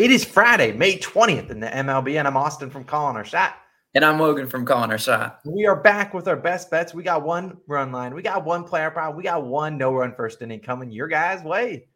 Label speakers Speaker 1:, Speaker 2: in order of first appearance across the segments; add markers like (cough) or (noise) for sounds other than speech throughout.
Speaker 1: It is Friday, May 20th in the MLB, and I'm Austin from Calling Our Shot.
Speaker 2: And I'm Logan from Calling Our Shot.
Speaker 1: We are back with our best bets. We got one run line, we got one player prop, we got one no run first inning coming your guys' way.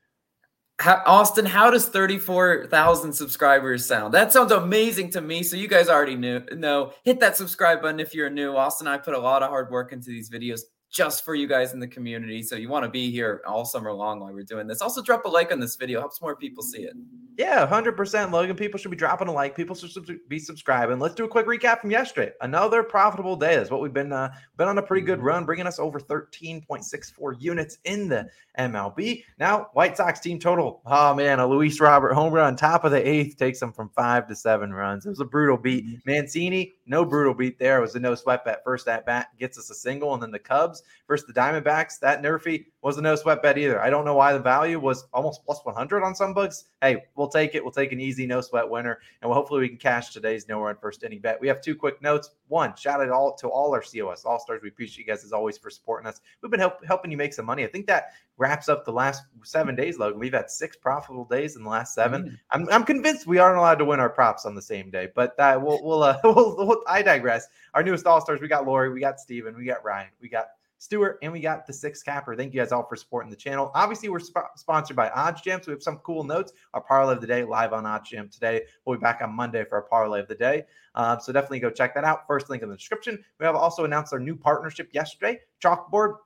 Speaker 2: How, Austin, how does 34,000 subscribers sound? That sounds amazing to me. So you guys already knew. No, hit that subscribe button if you're new. Austin, I put a lot of hard work into these videos just for you guys in the community. So you want to be here all summer long while we're doing this. Also, drop a like on this video, helps more people see it.
Speaker 1: Yeah, 100% Logan. People should be dropping a like. People should be subscribing. Let's do a quick recap from yesterday. Another profitable day is what we've been uh, been on a pretty good run, bringing us over 13.64 units in the MLB. Now, White Sox team total. Oh man, a Luis Robert home run, top of the eighth, takes them from five to seven runs. It was a brutal beat. Mm-hmm. Mancini, no brutal beat there. It was a no sweat bet. First at bat gets us a single, and then the Cubs versus the Diamondbacks. That Nerfy was a no sweat bet either. I don't know why the value was almost plus 100 on some books. Hey, we'll take it. We'll take an easy no sweat winner, and we'll, hopefully we can cash today's no run first inning bet. We have two quick notes. One, shout out all to all our COS All Stars. We appreciate you guys as always for supporting us. We've been help, helping you make some money. I think that wraps up the last seven days, Logan. We've had six profitable days in the last 7 mm. I'm, I'm convinced we aren't allowed to win our props on the same day, but uh, we'll, we'll, uh, (laughs) we'll, we'll, I digress. Our newest All Stars, we got Lori, we got Steven, we got Ryan, we got Stewart, and we got the six capper. Thank you guys all for supporting the channel. Obviously, we're sp- sponsored by OddsJam, so we have some cool notes. Our parlay of the day live on OddsJam today. We'll be back on Monday for our parlay of the day. Um, so definitely go check that out. First link in the description. We have also announced our new partnership yesterday. Chalkboard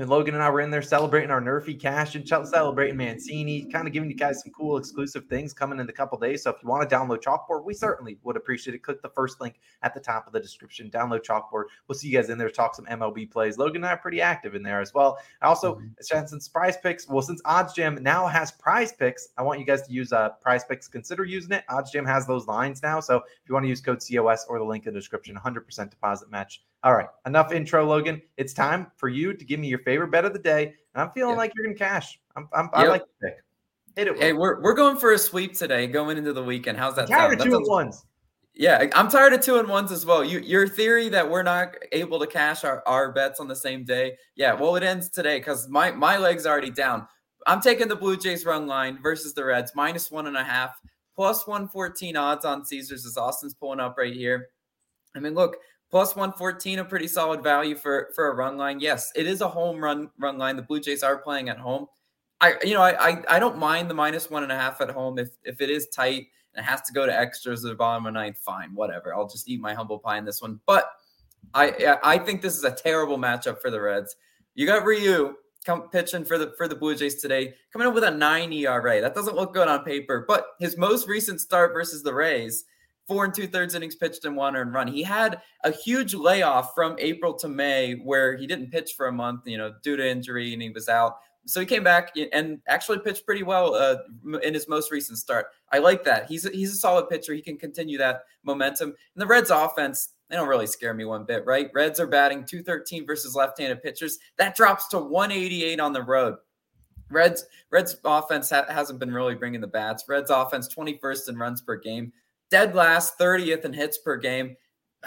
Speaker 1: and Logan and I were in there celebrating our Nerfy cash and celebrating Mancini, kind of giving you guys some cool exclusive things coming in a couple days. So if you want to download Chalkboard, we certainly would appreciate it. Click the first link at the top of the description. Download Chalkboard. We'll see you guys in there talk some MLB plays. Logan and I are pretty active in there as well. I also, mm-hmm. since Prize Picks, well, since OddsJam now has Prize Picks, I want you guys to use uh, Prize Picks. Consider using it. OddsJam has those lines now. So if you want to use code COS or the link in the description, 100% deposit match all right, enough intro, Logan. It's time for you to give me your favorite bet of the day, and I'm feeling yep. like you're gonna cash. I'm, I'm yep. I like the pick.
Speaker 2: Hit it. Hey, we're we're going for a sweep today, going into the weekend. How's that?
Speaker 1: Tired of two and ones.
Speaker 2: Yeah, I'm tired of two and ones as well. You, your theory that we're not able to cash our, our bets on the same day. Yeah, well, it ends today because my my leg's already down. I'm taking the Blue Jays run line versus the Reds minus one and a half, plus 114 odds on Caesars as Austin's pulling up right here. I mean, look, plus 114 a pretty solid value for for a run line. Yes it is a home run run line. The blue jays are playing at home. I you know i i, I don't mind the minus one and a half at home. If if it is tight and it has to go to extras at the bottom of ninth fine whatever. I'll just eat my humble pie in this one. But i i think this is a terrible matchup for the reds. You got ryu come pitching for the for the blue jays today coming up with a 9 era that doesn't look good on paper but his most recent start versus the rays four and two thirds innings pitched and one earned run. He had a huge layoff from April to May where he didn't pitch for a month, you know, due to injury and he was out. So he came back and actually pitched pretty well uh, in his most recent start. I like that. He's a, he's a solid pitcher. He can continue that momentum. And the Reds' offense, they don't really scare me one bit, right? Reds are batting 213 versus left-handed pitchers. That drops to 188 on the road. Reds Reds offense ha- hasn't been really bringing the bats. Reds offense 21st in runs per game dead last, 30th in hits per game.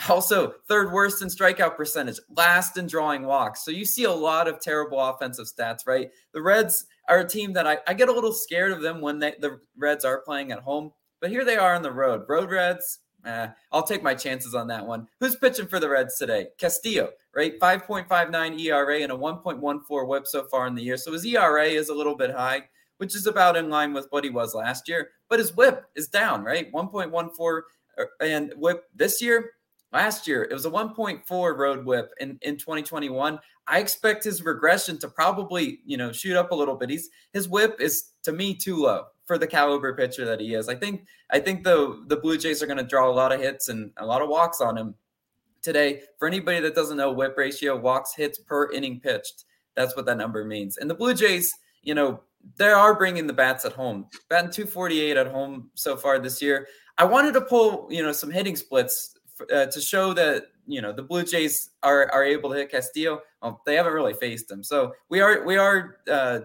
Speaker 2: Also, third worst in strikeout percentage, last in drawing walks. So you see a lot of terrible offensive stats, right? The Reds are a team that I, I get a little scared of them when they, the Reds are playing at home. But here they are on the road. Road Reds, eh, I'll take my chances on that one. Who's pitching for the Reds today? Castillo, right? 5.59 ERA and a 1.14 whip so far in the year. So his ERA is a little bit high which is about in line with what he was last year. But his whip is down, right? 1.14 uh, and whip this year. Last year, it was a 1.4 road whip in, in 2021. I expect his regression to probably, you know, shoot up a little bit. He's his whip is to me too low for the caliber pitcher that he is. I think I think the the Blue Jays are going to draw a lot of hits and a lot of walks on him today. For anybody that doesn't know whip ratio, walks hits per inning pitched. That's what that number means. And the Blue Jays, you know, they are bringing the bats at home. Batting 248 at home so far this year. I wanted to pull, you know, some hitting splits uh, to show that you know the Blue Jays are are able to hit Castillo. Well, they haven't really faced him, so we are we are uh,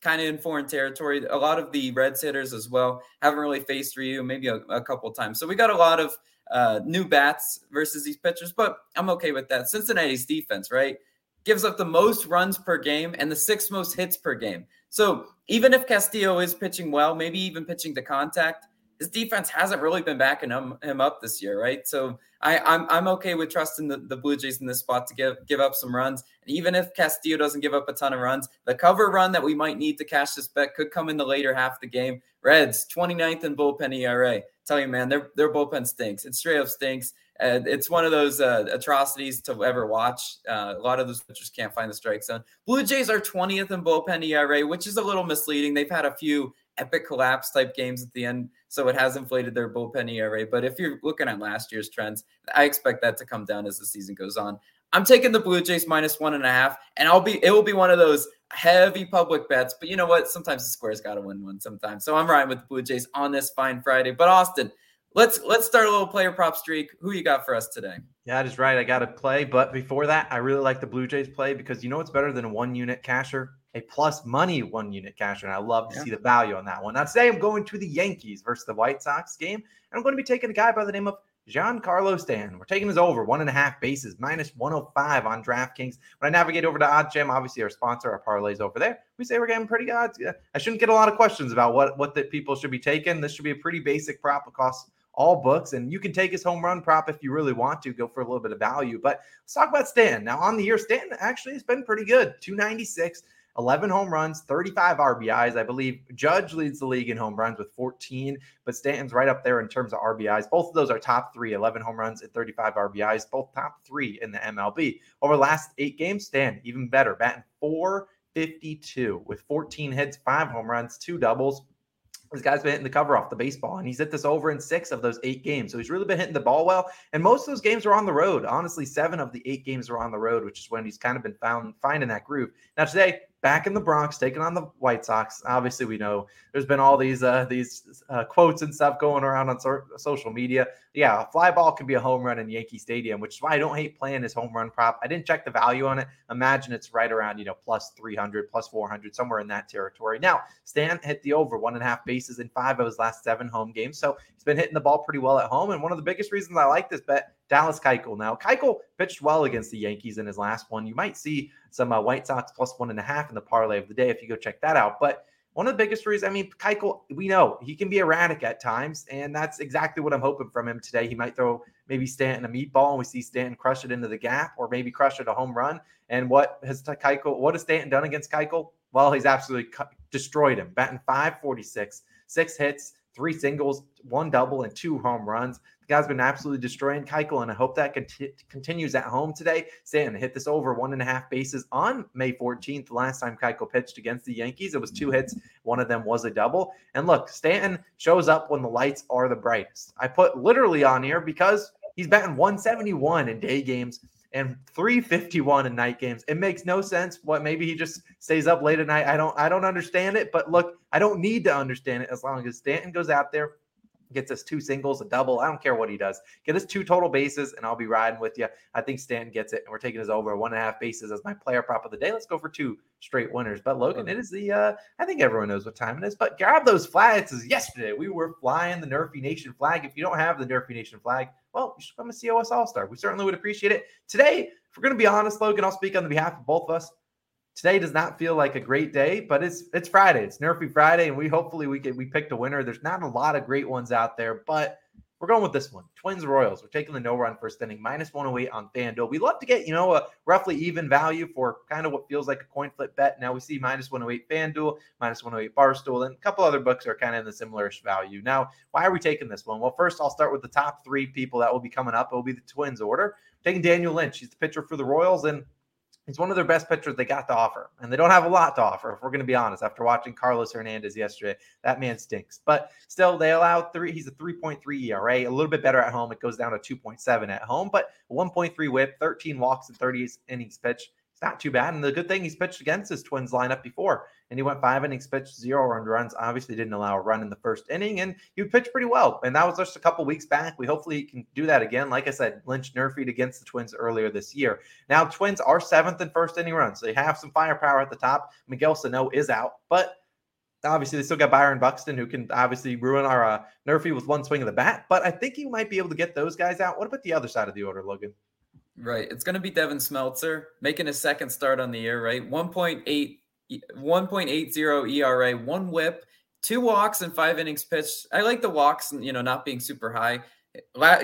Speaker 2: kind of in foreign territory. A lot of the Reds hitters as well haven't really faced Ryu, maybe a, a couple times. So we got a lot of uh, new bats versus these pitchers, but I'm okay with that. Cincinnati's defense, right, gives up the most runs per game and the sixth most hits per game. So even if Castillo is pitching well, maybe even pitching to contact, his defense hasn't really been backing him, him up this year, right? So I, I'm I'm okay with trusting the, the Blue Jays in this spot to give give up some runs. And even if Castillo doesn't give up a ton of runs, the cover run that we might need to cash this bet could come in the later half of the game. Reds 29th in bullpen ERA. Tell you, man, their their bullpen stinks. It straight up stinks. It's one of those uh, atrocities to ever watch. Uh, a lot of those pitchers can't find the strike zone. Blue Jays are 20th in bullpen ERA, which is a little misleading. They've had a few epic collapse type games at the end, so it has inflated their bullpen ERA. But if you're looking at last year's trends, I expect that to come down as the season goes on. I'm taking the Blue Jays minus one and a half, and I'll be it will be one of those heavy public bets. But you know what? Sometimes the square's got to win one sometimes. So I'm riding with the Blue Jays on this fine Friday. But Austin, let's let's start a little player prop streak. Who you got for us today?
Speaker 1: Yeah, that is right. I got to play, but before that, I really like the Blue Jays play because you know what's better than a one unit casher? A plus money one unit casher, and I love to yeah. see the value on that one. Now today, I'm going to the Yankees versus the White Sox game, and I'm going to be taking a guy by the name of Giancarlo Stanton. We're taking his over one and a half bases, minus 105 on DraftKings. When I navigate over to OddsJam, obviously our sponsor, our parlays over there, we say we're getting pretty odds. I shouldn't get a lot of questions about what what the people should be taking. This should be a pretty basic prop across all books, and you can take his home run prop if you really want to go for a little bit of value. But let's talk about Stanton. Now on the year, Stanton actually has been pretty good. 296. 11 home runs, 35 RBIs. I believe Judge leads the league in home runs with 14, but Stanton's right up there in terms of RBIs. Both of those are top three 11 home runs and 35 RBIs, both top three in the MLB. Over the last eight games, Stan even better, batting 452 with 14 hits, five home runs, two doubles. This guy's been hitting the cover off the baseball, and he's hit this over in six of those eight games. So he's really been hitting the ball well. And most of those games are on the road. Honestly, seven of the eight games are on the road, which is when he's kind of been found finding that groove. Now today, back in the Bronx, taking on the White Sox. Obviously, we know there's been all these uh, these uh, quotes and stuff going around on so- social media. Yeah, a fly ball can be a home run in Yankee Stadium, which is why I don't hate playing his home run prop. I didn't check the value on it. Imagine it's right around you know plus 300, plus 400, somewhere in that territory. Now, Stan hit the over one and a half bases in five of his last seven home games, so he's been hitting the ball pretty well at home. And one of the biggest reasons I like this bet Dallas Keuchel. Now, Keuchel pitched well against the Yankees in his last one. You might see some uh, White Sox plus one and a half in the parlay of the day if you go check that out. But one of the biggest reasons, I mean, Keuchel, we know he can be erratic at times, and that's exactly what I'm hoping from him today. He might throw maybe Stanton a meatball, and we see Stanton crush it into the gap, or maybe crush it a home run. And what has Keuchel, what has Stanton done against Keuchel? Well, he's absolutely destroyed him, batting 546, six hits, three singles, one double, and two home runs guy's been absolutely destroying Keuchel, and I hope that conti- continues at home today. Stanton hit this over one and a half bases on May 14th. The last time Keuchel pitched against the Yankees, it was two hits. One of them was a double. And look, Stanton shows up when the lights are the brightest. I put literally on here because he's batting 171 in day games and 351 in night games. It makes no sense. What maybe he just stays up late at night. I don't I don't understand it, but look, I don't need to understand it as long as Stanton goes out there gets us two singles, a double. I don't care what he does. Get us two total bases, and I'll be riding with you. I think Stanton gets it, and we're taking his over one and a half bases as my player prop of the day. Let's go for two straight winners. But Logan, it is the uh, I think everyone knows what time it is. But grab those flags. As yesterday we were flying the Nerfy Nation flag. If you don't have the Nerfy Nation flag, well, you should come and COS All Star. We certainly would appreciate it. Today, if we're going to be honest, Logan, I'll speak on the behalf of both of us today does not feel like a great day, but it's it's Friday. It's Nerfy Friday, and we hopefully we get we picked a winner. There's not a lot of great ones out there, but we're going with this one. Twins Royals. We're taking the no run first inning, minus 108 on FanDuel. We love to get, you know, a roughly even value for kind of what feels like a coin flip bet. Now we see minus 108 FanDuel, minus 108 Barstool, and a couple other books are kind of in the similarish value. Now, why are we taking this one? Well, first I'll start with the top three people that will be coming up. It will be the Twins order. taking Daniel Lynch. He's the pitcher for the Royals, and He's one of their best pitchers they got to offer, and they don't have a lot to offer. If we're going to be honest, after watching Carlos Hernandez yesterday, that man stinks. But still, they allow three. He's a 3.3 ERA, a little bit better at home. It goes down to 2.7 at home, but 1.3 WHIP, 13 walks and 30 innings pitched not too bad. And the good thing he's pitched against his Twins lineup before, and he went five innings, pitched zero earned runs. Obviously, didn't allow a run in the first inning, and he pitched pretty well. And that was just a couple weeks back. We hopefully can do that again. Like I said, Lynch nerfied against the Twins earlier this year. Now, Twins are seventh in first inning runs. They have some firepower at the top. Miguel Sano is out, but obviously they still got Byron Buxton who can obviously ruin our uh, Nerfy with one swing of the bat. But I think he might be able to get those guys out. What about the other side of the order, Logan?
Speaker 2: Right. It's going to be Devin Smeltzer making his second start on the year, right? 1.8 1.80 ERA, one whip, two walks and five innings pitched. I like the walks, and you know, not being super high.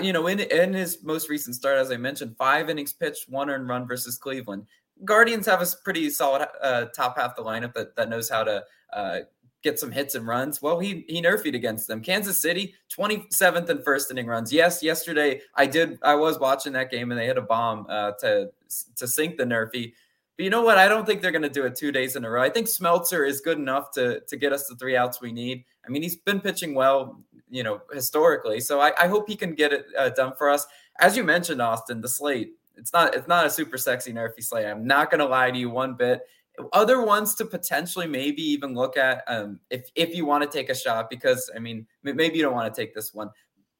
Speaker 2: You know, in in his most recent start, as I mentioned, five innings pitched, one earned run versus Cleveland. Guardians have a pretty solid uh, top half the lineup that that knows how to uh, get some hits and runs. Well, he he nerfied against them. Kansas City, 27th and first inning runs. Yes, yesterday I did I was watching that game and they hit a bomb uh, to to sink the nerfy. But you know what? I don't think they're going to do it two days in a row. I think Smeltzer is good enough to to get us the three outs we need. I mean, he's been pitching well, you know, historically. So I, I hope he can get it uh, done for us. As you mentioned, Austin, the slate. It's not it's not a super sexy nerfy slate. I'm not going to lie to you one bit other ones to potentially maybe even look at um, if if you want to take a shot because I mean maybe you don't want to take this one.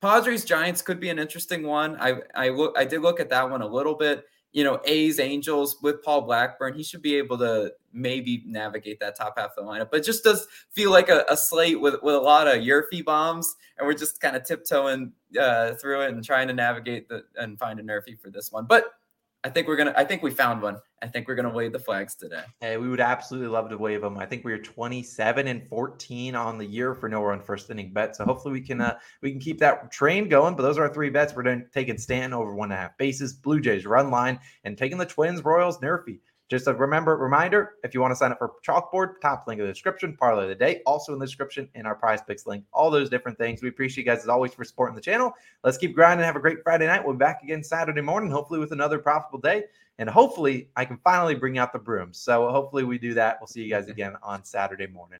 Speaker 2: Padres Giants could be an interesting one. I I look I did look at that one a little bit. You know, A's Angels with Paul Blackburn, he should be able to maybe navigate that top half of the lineup. But just does feel like a, a slate with with a lot of Yerfy bombs, and we're just kind of tiptoeing uh, through it and trying to navigate the and find a nerfy for this one. But I think we're gonna. I think we found one. I think we're gonna wave the flags today.
Speaker 1: Hey, we would absolutely love to wave them. I think we are 27 and 14 on the year for no run first inning bet. So hopefully we can uh, we can keep that train going. But those are our three bets. We're taking Stanton over one and a half bases, Blue Jays run line, and taking the Twins, Royals, Nerfy. Just a remember reminder: if you want to sign up for Chalkboard, top link in the description. Parlay of the day also in the description, in our Prize Picks link. All those different things. We appreciate you guys as always for supporting the channel. Let's keep grinding. Have a great Friday night. We'll be back again Saturday morning, hopefully with another profitable day, and hopefully I can finally bring out the brooms. So hopefully we do that. We'll see you guys again on Saturday morning.